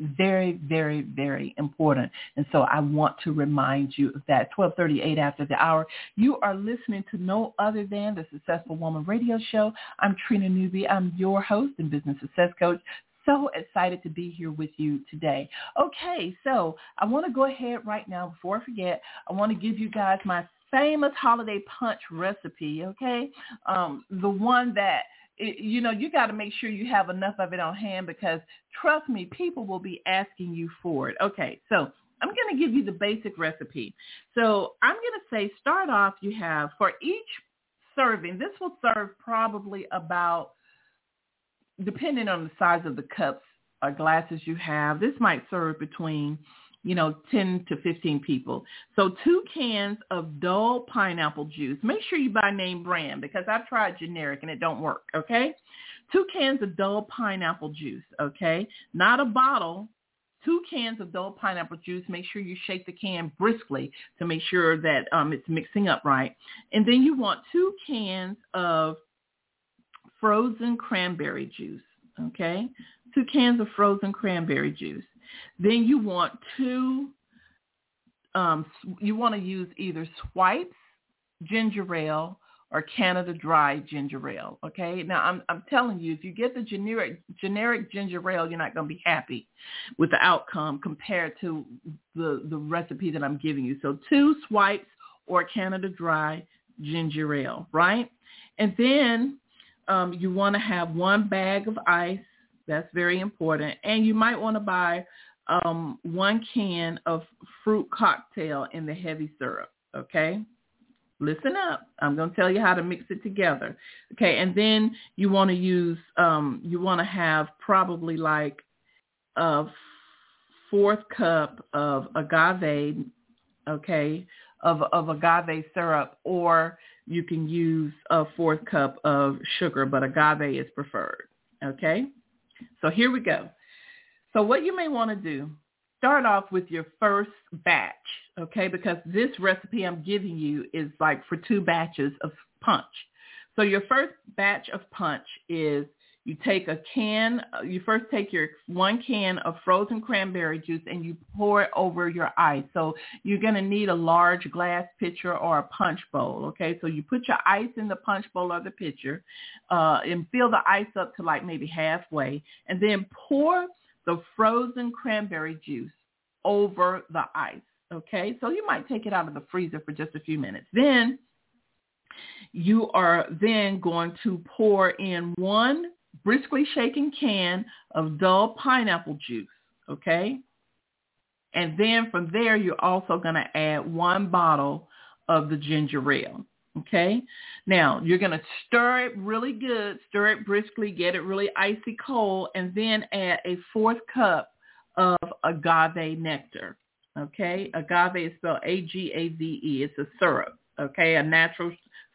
Very, very, very important. And so I want to remind you of that. 1238 after the hour. You are listening to no other than the Successful Woman Radio Show. I'm Trina Newby. I'm your host and business success coach. So excited to be here with you today. Okay, so I want to go ahead right now before I forget. I want to give you guys my famous holiday punch recipe, okay? Um, the one that it, you know, you got to make sure you have enough of it on hand because trust me, people will be asking you for it. Okay, so I'm going to give you the basic recipe. So I'm going to say start off, you have for each serving, this will serve probably about, depending on the size of the cups or glasses you have, this might serve between you know, 10 to 15 people. So two cans of Dole pineapple juice. Make sure you buy name brand because I've tried generic and it don't work, okay? Two cans of Dole pineapple juice, okay? Not a bottle. Two cans of Dole pineapple juice. Make sure you shake the can briskly to make sure that um, it's mixing up right. And then you want two cans of frozen cranberry juice. Okay, two cans of frozen cranberry juice. Then you want two. Um, you want to use either Schweppes ginger ale or Canada Dry ginger ale. Okay. Now I'm I'm telling you, if you get the generic generic ginger ale, you're not going to be happy with the outcome compared to the the recipe that I'm giving you. So two Schweppes or Canada Dry ginger ale, right? And then um, you want to have one bag of ice. That's very important. And you might want to buy um, one can of fruit cocktail in the heavy syrup. Okay listen up. I'm going to tell you how to mix it together. Okay, and then you want to use, um, you want to have probably like a fourth cup of agave, okay, of, of agave syrup, or you can use a fourth cup of sugar, but agave is preferred. Okay, so here we go. So what you may want to do start off with your first batch, okay? Because this recipe I'm giving you is like for two batches of punch. So your first batch of punch is you take a can, you first take your one can of frozen cranberry juice and you pour it over your ice. So you're going to need a large glass pitcher or a punch bowl, okay? So you put your ice in the punch bowl or the pitcher uh, and fill the ice up to like maybe halfway and then pour the frozen cranberry juice over the ice. Okay, so you might take it out of the freezer for just a few minutes. Then you are then going to pour in one briskly shaken can of Dole pineapple juice. Okay, and then from there you're also going to add one bottle of the ginger ale. Okay. Now you're going to stir it really good, stir it briskly, get it really icy cold, and then add a fourth cup of agave nectar. Okay. Agave is spelled A-G-A-V-E. It's a syrup. Okay. A natural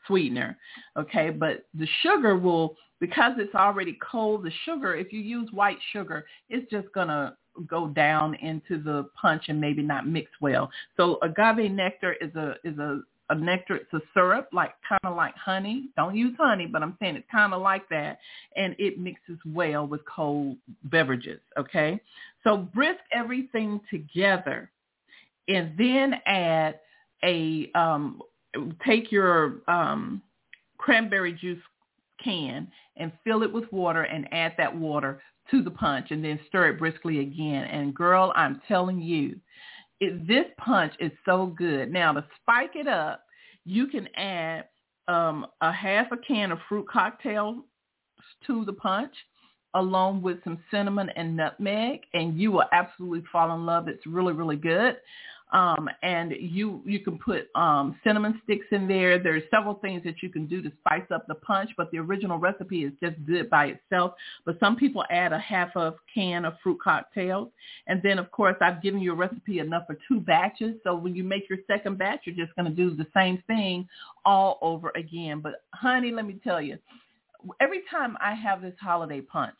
sweetener. Okay. But the sugar will, because it's already cold, the sugar, if you use white sugar, it's just going to go down into the punch and maybe not mix well. So agave nectar is a is a a nectar. It's a syrup, like kind of like honey. Don't use honey, but I'm saying it's kind of like that, and it mixes well with cold beverages. Okay, so brisk everything together, and then add a um, take your um, cranberry juice can and fill it with water and add that water to the punch and then stir it briskly again. And girl, I'm telling you, it, this punch is so good. Now to spike it up, you can add um, a half a can of fruit cocktail to the punch along with some cinnamon and nutmeg and you will absolutely fall in love. It's really, really good. Um, and you you can put um, cinnamon sticks in there. There's several things that you can do to spice up the punch, but the original recipe is just good by itself. But some people add a half of can of fruit cocktails, and then of course I've given you a recipe enough for two batches. So when you make your second batch, you're just going to do the same thing all over again. But honey, let me tell you, every time I have this holiday punch,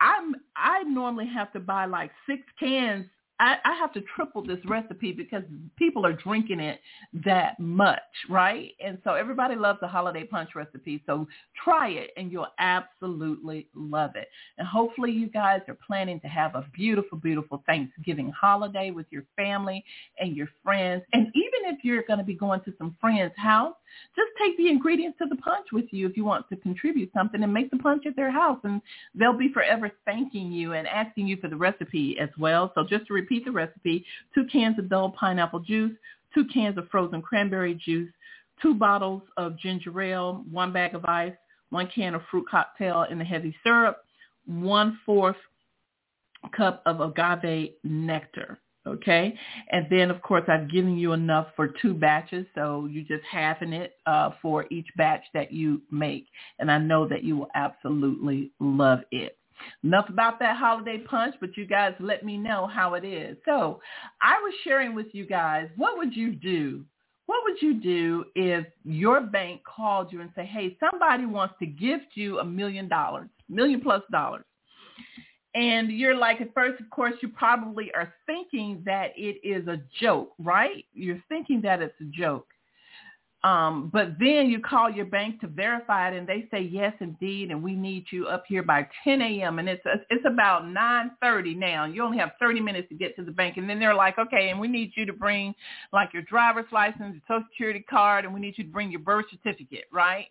I'm I normally have to buy like six cans I, I have to triple this recipe because people are drinking it that much, right? And so everybody loves the holiday punch recipe. So try it and you'll absolutely love it. And hopefully you guys are planning to have a beautiful, beautiful Thanksgiving holiday with your family and your friends. And even if you're going to be going to some friends' house, just take the ingredients to the punch with you if you want to contribute something and make the punch at their house. And they'll be forever thanking you and asking you for the recipe as well. So just to repeat the recipe, two cans of Dole pineapple juice, two cans of frozen cranberry juice, two bottles of ginger ale, one bag of ice, one can of fruit cocktail in the heavy syrup, one-fourth cup of agave nectar. Okay. And then, of course, I've given you enough for two batches. So you just halving it uh, for each batch that you make. And I know that you will absolutely love it. Enough about that holiday punch, but you guys let me know how it is. So I was sharing with you guys, what would you do? What would you do if your bank called you and say, hey, somebody wants to gift you a million dollars, million plus dollars? And you're like, at first, of course, you probably are thinking that it is a joke, right? You're thinking that it's a joke. Um, but then you call your bank to verify it, and they say yes, indeed, and we need you up here by 10 a.m. And it's it's about 9:30 now. You only have 30 minutes to get to the bank, and then they're like, okay, and we need you to bring like your driver's license, your social security card, and we need you to bring your birth certificate, right?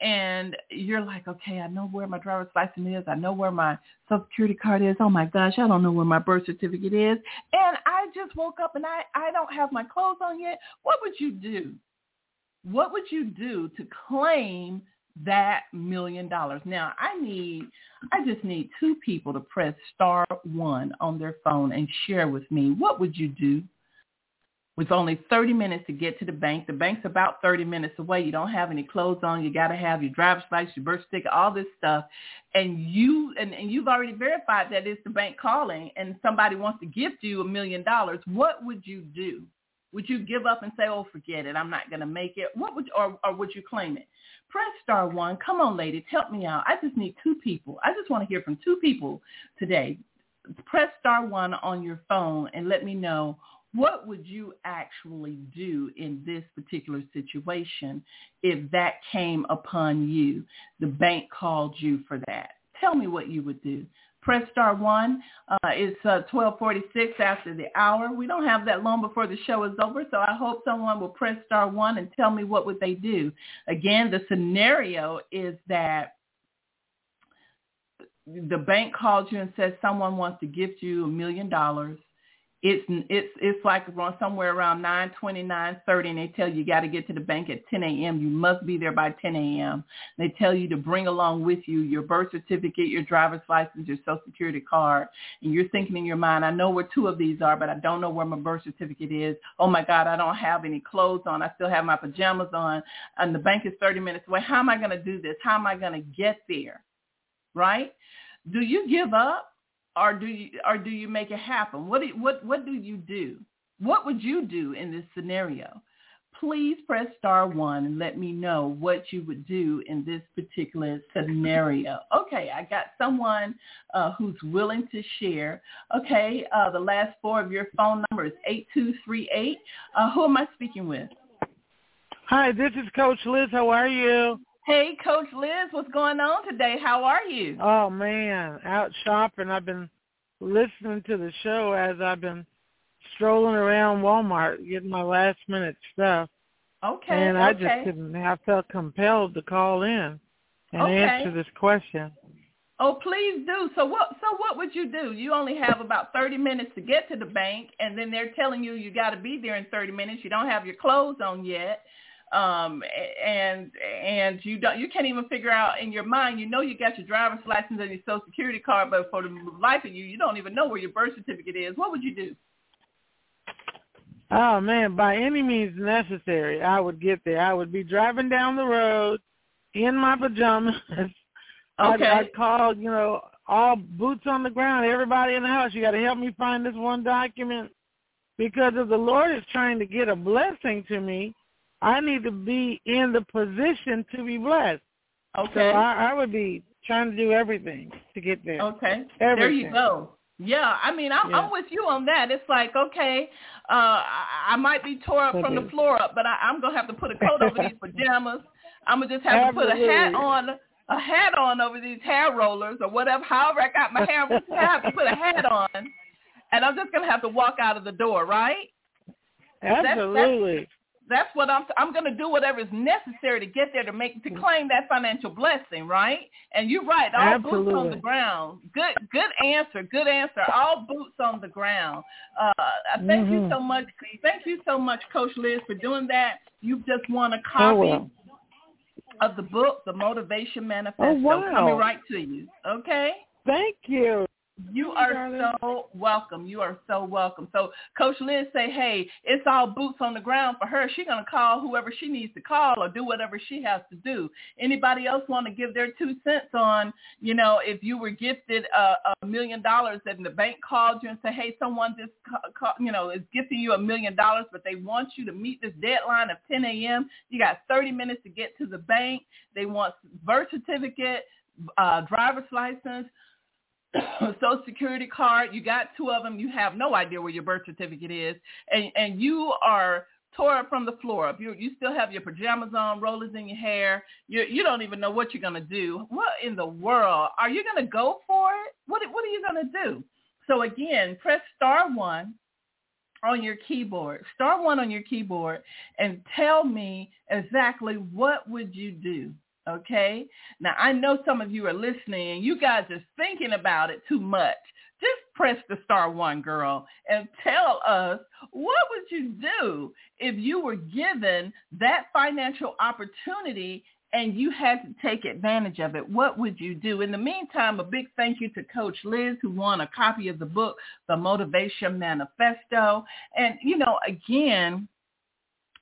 And you're like, okay, I know where my driver's license is. I know where my social security card is. Oh my gosh, I don't know where my birth certificate is. And I just woke up and I, I don't have my clothes on yet. What would you do? What would you do to claim that million dollars? Now I need, I just need two people to press star one on their phone and share with me. What would you do? With only 30 minutes to get to the bank. The bank's about 30 minutes away. You don't have any clothes on. You got to have your driver's license, your birth certificate, all this stuff. And you and, and you've already verified that it's the bank calling and somebody wants to gift you a million dollars. What would you do? Would you give up and say, "Oh, forget it. I'm not going to make it." What would or or would you claim it? Press star 1. Come on, ladies, help me out. I just need two people. I just want to hear from two people today. Press star 1 on your phone and let me know what would you actually do in this particular situation if that came upon you? The bank called you for that. Tell me what you would do. Press star one. Uh, it's uh, 1246 after the hour. We don't have that long before the show is over, so I hope someone will press star one and tell me what would they do. Again, the scenario is that the bank calls you and says someone wants to gift you a million dollars it's it's it's like around somewhere around nine twenty nine thirty, and they tell you you got to get to the bank at 10 a.m. You must be there by 10 a.m. They tell you to bring along with you your birth certificate, your driver's license, your social security card, and you're thinking in your mind, I know where two of these are, but I don't know where my birth certificate is. Oh my God, I don't have any clothes on. I still have my pajamas on, and the bank is 30 minutes away. How am I going to do this? How am I going to get there? Right? Do you give up? Or do you or do you make it happen? What do you, what what do you do? What would you do in this scenario? Please press star one and let me know what you would do in this particular scenario. Okay, I got someone uh, who's willing to share. Okay, uh, the last four of your phone number is 8238. Uh, who am I speaking with? Hi, this is Coach Liz. How are you? Hey, Coach Liz, what's going on today? How are you? Oh man, out shopping. I've been listening to the show as I've been strolling around Walmart getting my last minute stuff. Okay. And I okay. just didn't. I felt compelled to call in and okay. answer this question. Oh, please do. So what? So what would you do? You only have about thirty minutes to get to the bank, and then they're telling you you got to be there in thirty minutes. You don't have your clothes on yet um, and and you don't you can't even figure out in your mind. You know you got your driver's license and your social security card, but for the life of you, you don't even know where your birth certificate is. What would you do? Oh man, by any means necessary, I would get there. I would be driving down the road in my pajamas. Okay. I'd, I'd call, you know, all boots on the ground, everybody in the house. You got to help me find this one document because if the Lord is trying to get a blessing to me, I need to be in the position to be blessed. Okay. So I, I would be trying to do everything to get there. Okay. Everything. There you go. Yeah, I mean, I'm, yeah. I'm with you on that. It's like, okay, uh, I, I might be tore up from the floor up, but I, I'm gonna have to put a coat over these pajamas. I'm gonna just have Absolutely. to put a hat on, a hat on over these hair rollers or whatever. However, I got my hair, gonna have to put a hat on, and I'm just gonna have to walk out of the door, right? Absolutely. That's, that's, what I'm. I'm going to do whatever is necessary to get there to make to claim that financial blessing, right? And you're right. All Absolutely. boots on the ground. Good, good answer. Good answer. All boots on the ground. Uh, thank mm-hmm. you so much. Thank you so much, Coach Liz, for doing that. You just won a Oh, copy well. of the book, The Motivation Manifesto, Oh, wow. coming right to you. Okay. Thank you. You are so welcome. You are so welcome. So Coach Liz say, hey, it's all boots on the ground for her. She's going to call whoever she needs to call or do whatever she has to do. Anybody else want to give their two cents on, you know, if you were gifted a, a million dollars and the bank called you and said, hey, someone just, you know, is gifting you a million dollars, but they want you to meet this deadline of 10 a.m. You got 30 minutes to get to the bank. They want birth certificate, uh, driver's license, social security card. You got two of them. You have no idea where your birth certificate is, and and you are tore up from the floor up. You you still have your pajamas on, rollers in your hair. You you don't even know what you're gonna do. What in the world are you gonna go for it? What what are you gonna do? So again, press star one on your keyboard. Star one on your keyboard and tell me exactly what would you do. Okay. Now I know some of you are listening and you guys are thinking about it too much just press the star one, girl, and tell us what would you do if you were given that financial opportunity and you had to take advantage of it, what would you do? In the meantime, a big thank you to Coach Liz who won a copy of the book, The Motivation Manifesto. And, you know, again,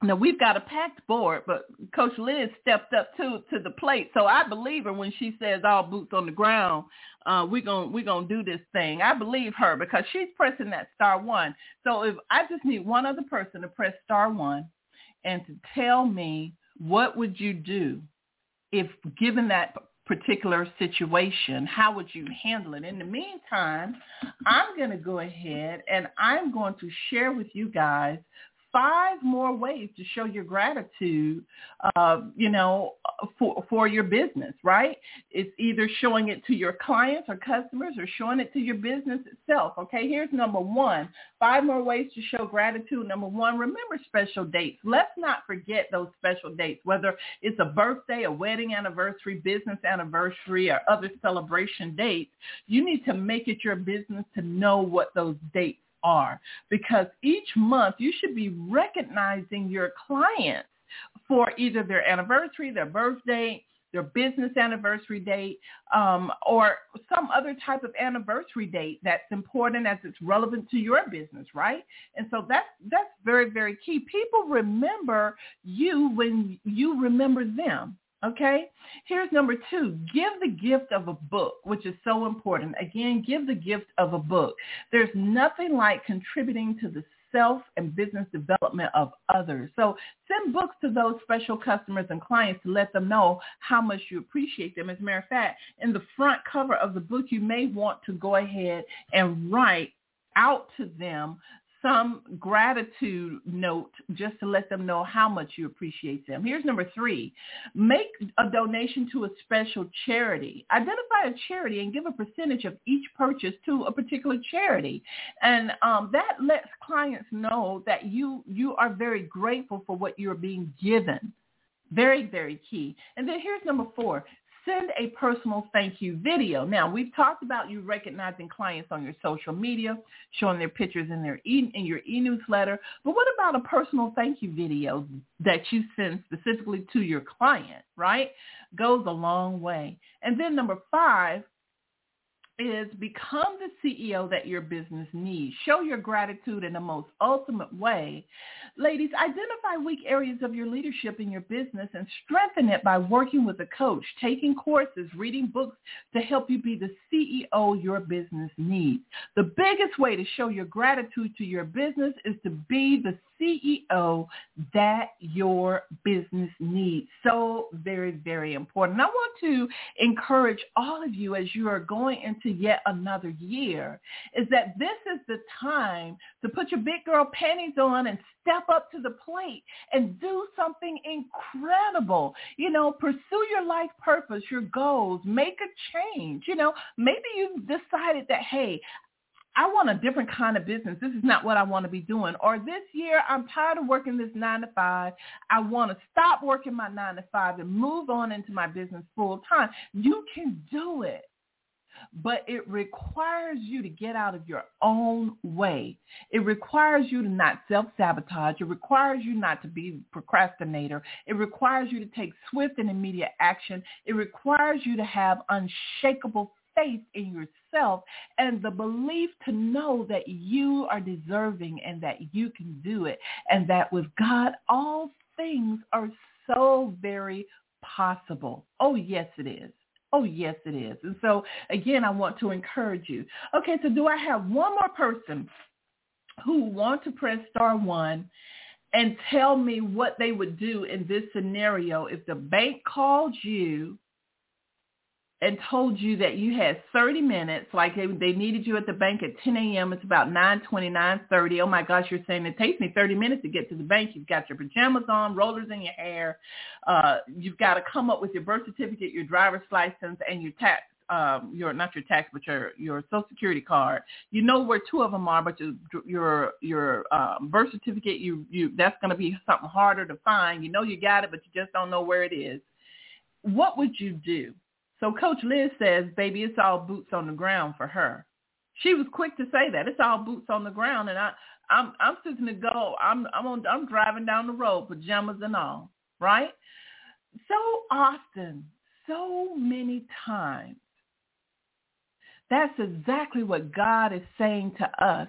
now we've got a packed board, but Coach Liz stepped up to to the plate. So I believe her when she says all boots on the ground. Uh, we're gonna we're gonna do this thing. I believe her because she's pressing that star one. So if I just need one other person to press star one and to tell me what would you do if given that particular situation, how would you handle it? In the meantime, I'm going to go ahead and I'm going to share with you guys five more ways to show your gratitude, uh, you know, for for your business, right? It's either showing it to your clients or customers or showing it to your business itself. Okay, here's number one. Five more ways to show gratitude. Number one, remember special dates. Let's not forget those special dates, whether it's a birthday, a wedding anniversary, business anniversary, or other celebration dates. You need to make it your business to know what those dates are because each month you should be recognizing your clients for either their anniversary, their birthday, their business anniversary date, um, or some other type of anniversary date that's important as it's relevant to your business, right? And so that's that's very very key. People remember you when you remember them. Okay? Here's number two. Give the gift of a book, which is so important. Again, give the gift of a book. There's nothing like contributing to the self and business development of others. So send books to those special customers and clients to let them know how much you appreciate them. As a matter of fact, in the front cover of the book, you may want to go ahead and write out to them some gratitude note just to let them know how much you appreciate them. Here's number three. Make a donation to a special charity. Identify a charity and give a percentage of each purchase to a particular charity. And um, that lets clients know that you, you are very grateful for what you're being given. Very, very key. And then here's number four send a personal thank you video. Now, we've talked about you recognizing clients on your social media, showing their pictures in their e- in your e-newsletter, but what about a personal thank you video that you send specifically to your client, right? Goes a long way. And then number 5, is become the CEO that your business needs. Show your gratitude in the most ultimate way. Ladies, identify weak areas of your leadership in your business and strengthen it by working with a coach, taking courses, reading books to help you be the CEO your business needs. The biggest way to show your gratitude to your business is to be the CEO that your business needs. So very, very important. I want to encourage all of you as you are going into yet another year is that this is the time to put your big girl panties on and step up to the plate and do something incredible. You know, pursue your life purpose, your goals, make a change. You know, maybe you've decided that, hey, I want a different kind of business. This is not what I want to be doing. Or this year, I'm tired of working this nine to five. I want to stop working my nine to five and move on into my business full time. You can do it. But it requires you to get out of your own way. It requires you to not self-sabotage. It requires you not to be procrastinator. It requires you to take swift and immediate action. It requires you to have unshakable faith in yourself and the belief to know that you are deserving and that you can do it and that with God all things are so very possible. Oh, yes, it is. Oh, yes, it is. And so, again, I want to encourage you. Okay, so do I have one more person who want to press star one and tell me what they would do in this scenario if the bank called you and told you that you had 30 minutes, like they, they needed you at the bank at 10 a.m. It's about 9:20, 9:30. Oh my gosh, you're saying it takes me 30 minutes to get to the bank. You've got your pajamas on, rollers in your hair. Uh, you've got to come up with your birth certificate, your driver's license, and your tax um, your not your tax, but your your social security card. You know where two of them are, but your your your um, birth certificate, you you that's going to be something harder to find. You know you got it, but you just don't know where it is. What would you do? So Coach Liz says, baby, it's all boots on the ground for her. She was quick to say that. It's all boots on the ground. And I, I'm, I'm sitting to go. I'm, I'm on, I'm driving down the road, pajamas and all, right? So often, so many times, that's exactly what God is saying to us.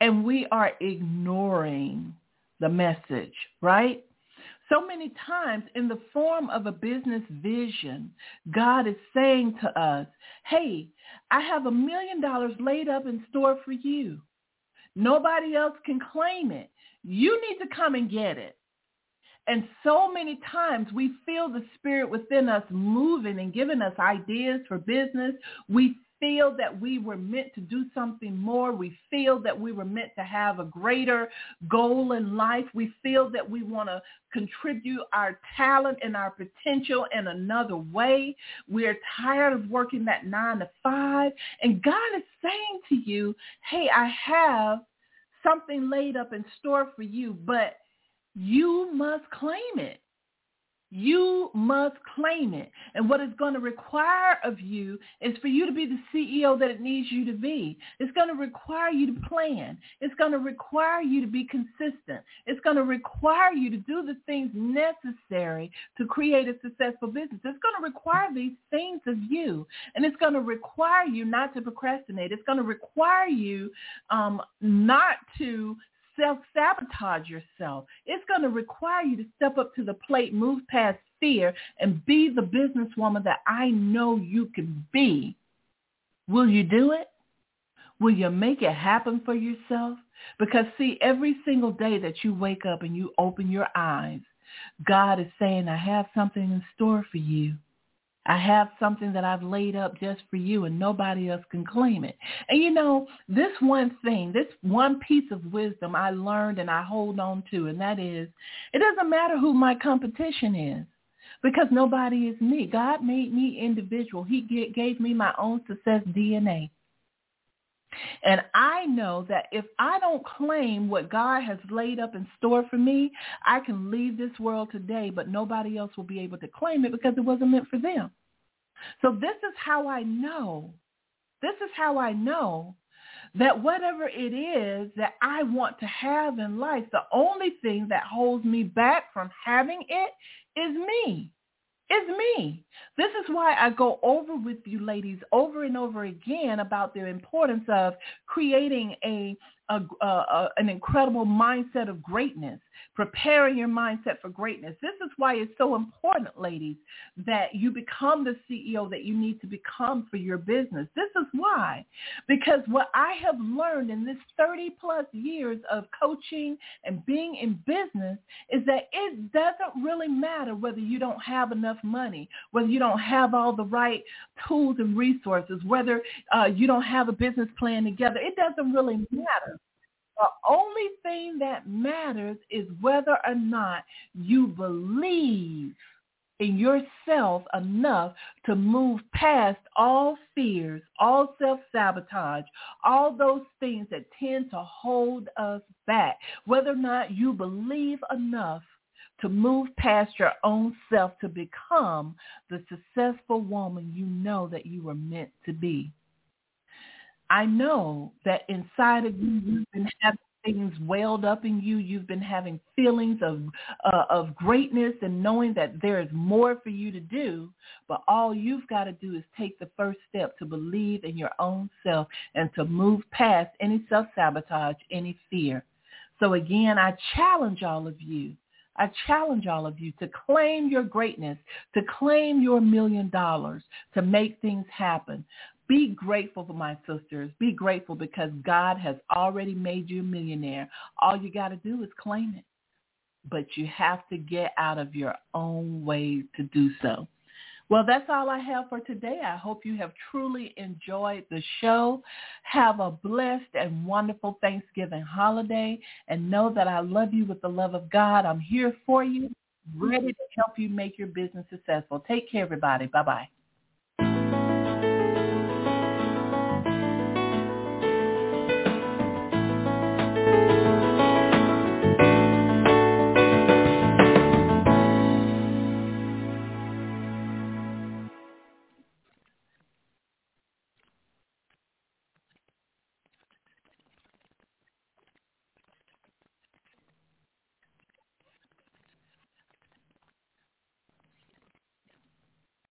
And we are ignoring the message, right? So many times in the form of a business vision, God is saying to us, hey, I have a million dollars laid up in store for you. Nobody else can claim it. You need to come and get it. And so many times we feel the spirit within us moving and giving us ideas for business. We feel that we were meant to do something more. We feel that we were meant to have a greater goal in life. We feel that we want to contribute our talent and our potential in another way. We're tired of working that nine to five. And God is saying to you, hey, I have something laid up in store for you, but you must claim it. You must claim it. And what it's going to require of you is for you to be the CEO that it needs you to be. It's going to require you to plan. It's going to require you to be consistent. It's going to require you to do the things necessary to create a successful business. It's going to require these things of you. And it's going to require you not to procrastinate. It's going to require you um, not to self-sabotage yourself. It's going to require you to step up to the plate, move past fear, and be the businesswoman that I know you can be. Will you do it? Will you make it happen for yourself? Because see, every single day that you wake up and you open your eyes, God is saying, I have something in store for you. I have something that I've laid up just for you and nobody else can claim it. And you know, this one thing, this one piece of wisdom I learned and I hold on to, and that is, it doesn't matter who my competition is because nobody is me. God made me individual. He gave me my own success DNA. And I know that if I don't claim what God has laid up in store for me, I can leave this world today, but nobody else will be able to claim it because it wasn't meant for them. So this is how I know, this is how I know that whatever it is that I want to have in life, the only thing that holds me back from having it is me. Is me. This is why I go over with you ladies over and over again about the importance of creating a a, a, an incredible mindset of greatness, preparing your mindset for greatness. This is why it's so important, ladies, that you become the CEO that you need to become for your business. This is why, because what I have learned in this 30 plus years of coaching and being in business is that it doesn't really matter whether you don't have enough money, whether you don't have all the right tools and resources, whether uh, you don't have a business plan together. It doesn't really matter. Thing that matters is whether or not you believe in yourself enough to move past all fears, all self-sabotage, all those things that tend to hold us back. Whether or not you believe enough to move past your own self to become the successful woman you know that you were meant to be. I know that inside of you, you've been having things welled up in you. You've been having feelings of uh, of greatness and knowing that there is more for you to do. But all you've got to do is take the first step to believe in your own self and to move past any self-sabotage, any fear. So again, I challenge all of you I challenge all of you to claim your greatness, to claim your million dollars, to make things happen. Be grateful for my sisters. Be grateful because God has already made you a millionaire. All you got to do is claim it. But you have to get out of your own way to do so. Well, that's all I have for today. I hope you have truly enjoyed the show. Have a blessed and wonderful Thanksgiving holiday and know that I love you with the love of God. I'm here for you, ready to help you make your business successful. Take care, everybody. Bye-bye.